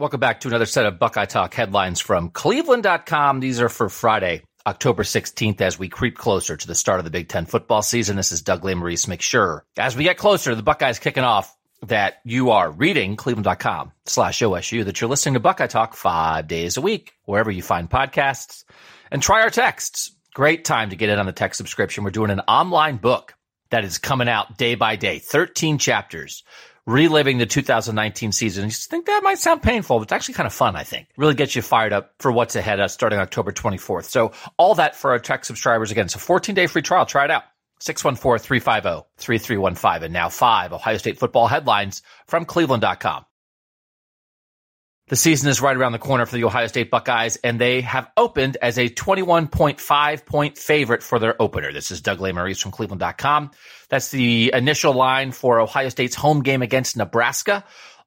Welcome back to another set of Buckeye Talk headlines from Cleveland.com. These are for Friday, October 16th, as we creep closer to the start of the Big Ten football season. This is Doug. Make sure, as we get closer to the Buckeyes kicking off, that you are reading Cleveland.com slash OSU, that you're listening to Buckeye Talk five days a week, wherever you find podcasts, and try our texts. Great time to get in on the text subscription. We're doing an online book that is coming out day by day, 13 chapters reliving the 2019 season. You think that might sound painful, but it's actually kind of fun, I think. Really gets you fired up for what's ahead uh, starting October 24th. So all that for our tech subscribers. Again, So 14 day free trial. Try it out. 614-350-3315 and now five Ohio State football headlines from cleveland.com. The season is right around the corner for the Ohio State Buckeyes, and they have opened as a 21.5 point favorite for their opener. This is Doug Lesmerises from Cleveland.com. That's the initial line for Ohio State's home game against Nebraska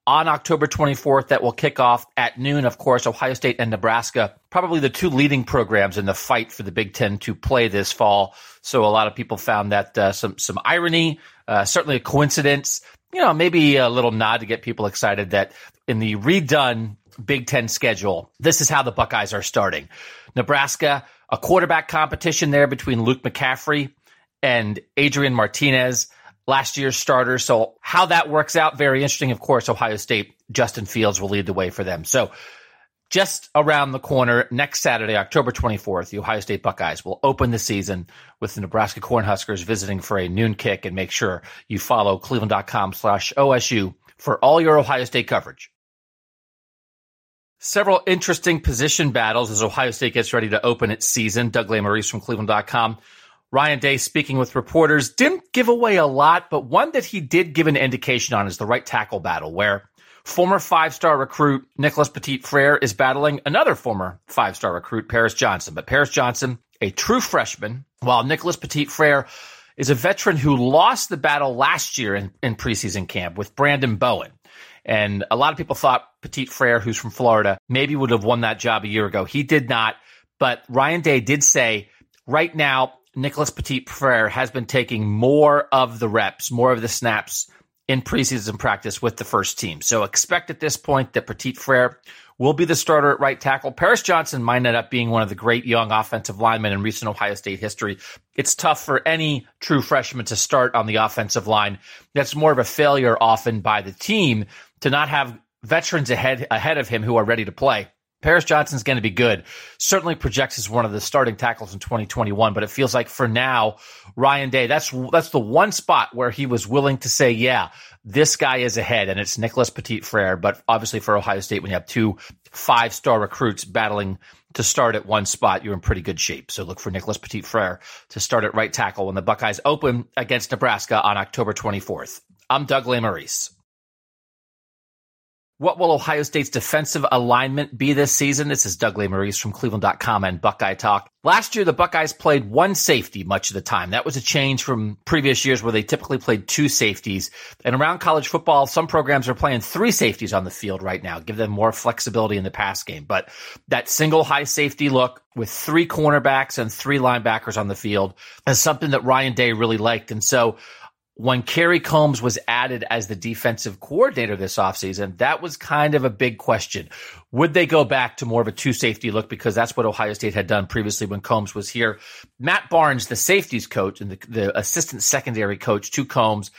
on October 24th that will kick off at noon. Of course, Ohio State and Nebraska, probably the two leading programs in the fight for the Big Ten to play this fall. So a lot of people found that uh, some some irony, uh, certainly a coincidence. You know, maybe a little nod to get people excited that in the redone Big Ten schedule, this is how the Buckeyes are starting. Nebraska, a quarterback competition there between Luke McCaffrey and Adrian Martinez, last year's starter. So how that works out, very interesting. Of course, Ohio State, Justin Fields will lead the way for them. So just around the corner next Saturday, October 24th, the Ohio State Buckeyes will open the season with the Nebraska Cornhuskers visiting for a noon kick and make sure you follow cleveland.com slash OSU for all your Ohio State coverage. Several interesting position battles as Ohio State gets ready to open its season. Doug Lesmerises from Cleveland.com. Ryan Day speaking with reporters didn't give away a lot, but one that he did give an indication on is the right tackle battle, where former five star recruit Nicholas Petit Frere is battling another former five star recruit, Paris Johnson. But Paris Johnson, a true freshman, while Nicholas Petit Frere is a veteran who lost the battle last year in, in preseason camp with Branden Bowen. And a lot of people thought Petit Frere, who's from Florida, maybe would have won that job a year ago. He did not. But Ryan Day did say right now, Nicholas Petit Frere has been taking more of the reps, more of the snaps in preseason practice with the first team. So expect at this point that Petit Frere will be the starter at right tackle. Paris Johnson might end up being one of the great young offensive linemen in recent Ohio State history. It's tough for any true freshman to start on the offensive line. That's more of a failure often by the team to not have veterans ahead ahead of him who are ready to play. Paris Johnson's going to be good. Certainly projects as one of the starting tackles in 2021, but it feels like for now, Ryan Day, that's that's the one spot where he was willing to say, yeah, this guy is ahead, and it's Nicholas Petit Frere. But obviously for Ohio State, when you have two five star recruits battling to start at one spot, you're in pretty good shape. So look for Nicholas Petit Frere to start at right tackle when the Buckeyes open against Nebraska on October 24th. I'm Doug Lesmerises. What will Ohio State's defensive alignment be this season? This is Doug Lesmerises from Cleveland.com and Buckeye Talk. Last year, the Buckeyes played one safety much of the time. That was a change from previous years where they typically played two safeties. And around college football, some programs are playing three safeties on the field right now, give them more flexibility in the pass game. But that single high safety look with three cornerbacks and three linebackers on the field is something that Ryan Day really liked. And so when Kerry Coombs was added as the defensive coordinator this offseason, that was kind of a big question. Would they go back to more of a two safety look? Because that's what Ohio State had done previously when Coombs was here. Matt Barnes, the safeties coach and the, the assistant secondary coach to Coombs,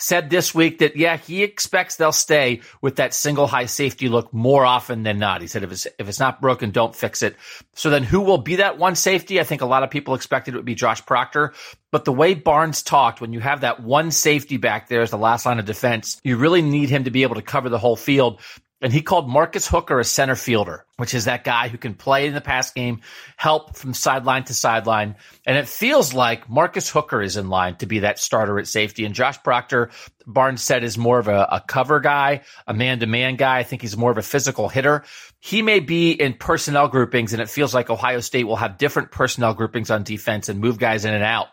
said this week that, yeah, he expects they'll stay with that single high safety look more often than not. He said, if it's, if it's not broken, don't fix it. So then who will be that one safety? I think a lot of people expected it would be Josh Proctor. But the way Barnes talked, when you have that one safety back there as the last line of defense, you really need him to be able to cover the whole field. And he called Marcus Hooker a center fielder, which is that guy who can play in the pass game, help from sideline to sideline. And it feels like Marcus Hooker is in line to be that starter at safety. And Josh Proctor, Barnes said, is more of a, a cover guy, a man to man guy. I think he's more of a physical hitter. He may be in personnel groupings, and it feels like Ohio State will have different personnel groupings on defense and move guys in and out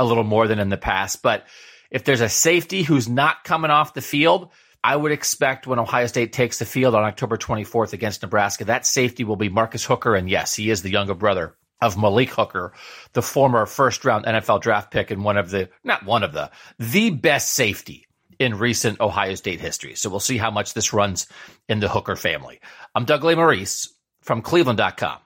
a little more than in the past. But if there's a safety who's not coming off the field, I would expect when Ohio State takes the field on October 24th against Nebraska, that safety will be Marcus Hooker. And yes, he is the younger brother of Malik Hooker, the former first round NFL draft pick and one of the, not one of the, the best safety in recent Ohio State history. So we'll see how much this runs in the Hooker family. I'm Doug Lesmerises from cleveland.com.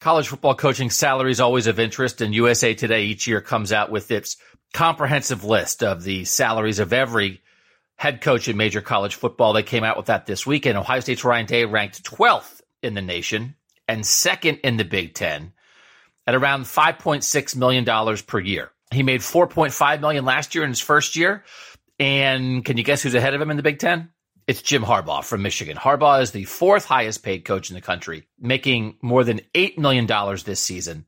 College football coaching salaries always of interest, and USA Today each year comes out with its comprehensive list of the salaries of every head coach in major college football. They came out with that this weekend. Ohio State's Ryan Day ranked 12th in the nation and second in the Big Ten at around $5.6 million per year. He made 4.5 million last year in his first year. And can you guess who's ahead of him in the Big Ten? It's Jim Harbaugh from Michigan. Harbaugh is the fourth highest paid coach in the country, making more than $8 million this season.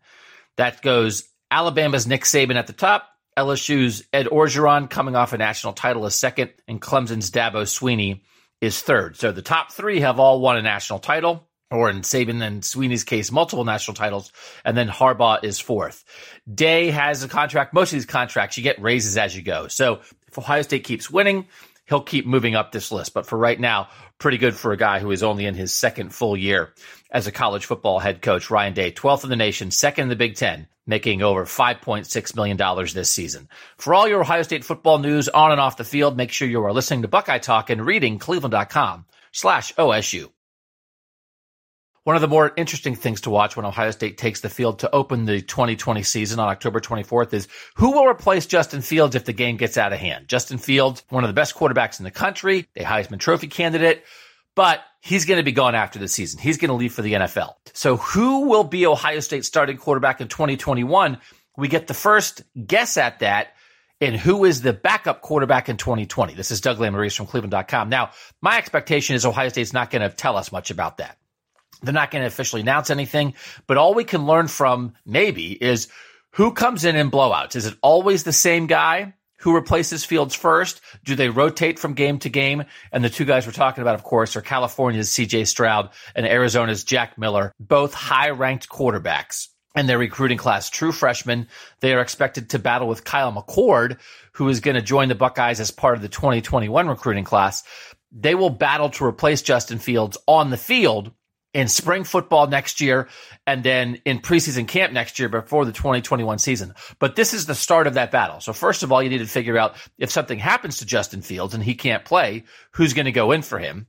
That goes Alabama's Nick Saban at the top, LSU's Ed Orgeron coming off a national title is second, and Clemson's Dabo Swinney is third. So the top three have all won a national title, or in Saban and Swinney's case, multiple national titles, and then Harbaugh is fourth. Day has a contract. Most of these contracts, you get raises as you go. So if Ohio State keeps winning, he'll keep moving up this list. But for right now, pretty good for a guy who is only in his second full year as a college football head coach. Ryan Day, 12th in the nation, second in the Big Ten, making over $5.6 million this season. For all your Ohio State football news on and off the field, make sure you are listening to Buckeye Talk and reading cleveland.com slash OSU. One of the more interesting things to watch when Ohio State takes the field to open the 2020 season on October 24th is who will replace Justin Fields if the game gets out of hand. Justin Fields, one of the best quarterbacks in the country, a Heisman Trophy candidate, but he's going to be gone after the season. He's going to leave for the NFL. So who will be Ohio State starting quarterback in 2021? We get the first guess at that and who is the backup quarterback in 2020. This is Doug Lesmerises from cleveland.com. Now, my expectation is Ohio State's not going to tell us much about that. They're not going to officially announce anything, but all we can learn from maybe is who comes in in blowouts. Is it always the same guy? who replaces Fields first? Do they rotate from game to game? And the two guys we're talking about, of course, are California's CJ Stroud and Arizona's Jack Miller, both high ranked quarterbacks in their recruiting class, true freshmen. They are expected to battle with Kyle McCord, who is going to join the Buckeyes as part of the 2021 recruiting class. They will battle to replace Justin Fields on the field in spring football next year and then in preseason camp next year before the 2021 season. But this is the start of that battle. So first of all, you need to figure out if something happens to Justin Fields and he can't play, who's going to go in for him.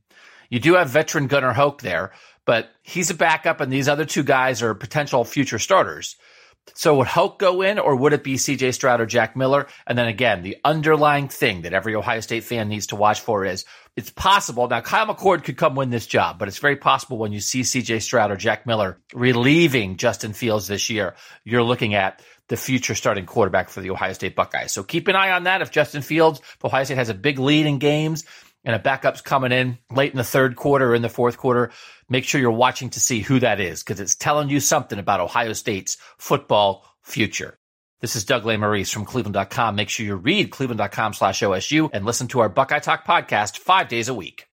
You do have veteran Gunnar Hoak there, but he's a backup and these other two guys are potential future starters. So would Hoak go in or would it be CJ Stroud or Jack Miller? And then again, the underlying thing that every Ohio State fan needs to watch for is it's possible. Now, Kyle McCord could come win this job, but it's very possible when you see CJ Stroud or Jack Miller relieving Justin Fields this year, you're looking at the future starting quarterback for the Ohio State Buckeyes. So keep an eye on that. If Justin Fields, if Ohio State has a big lead in games and a backup's coming in late in the third quarter or in the fourth quarter, make sure you're watching to see who that is because it's telling you something about Ohio State's football future. This is Doug Lesmerises from cleveland.com. Make sure you read cleveland.com slash OSU and listen to our Buckeye Talk podcast five days a week.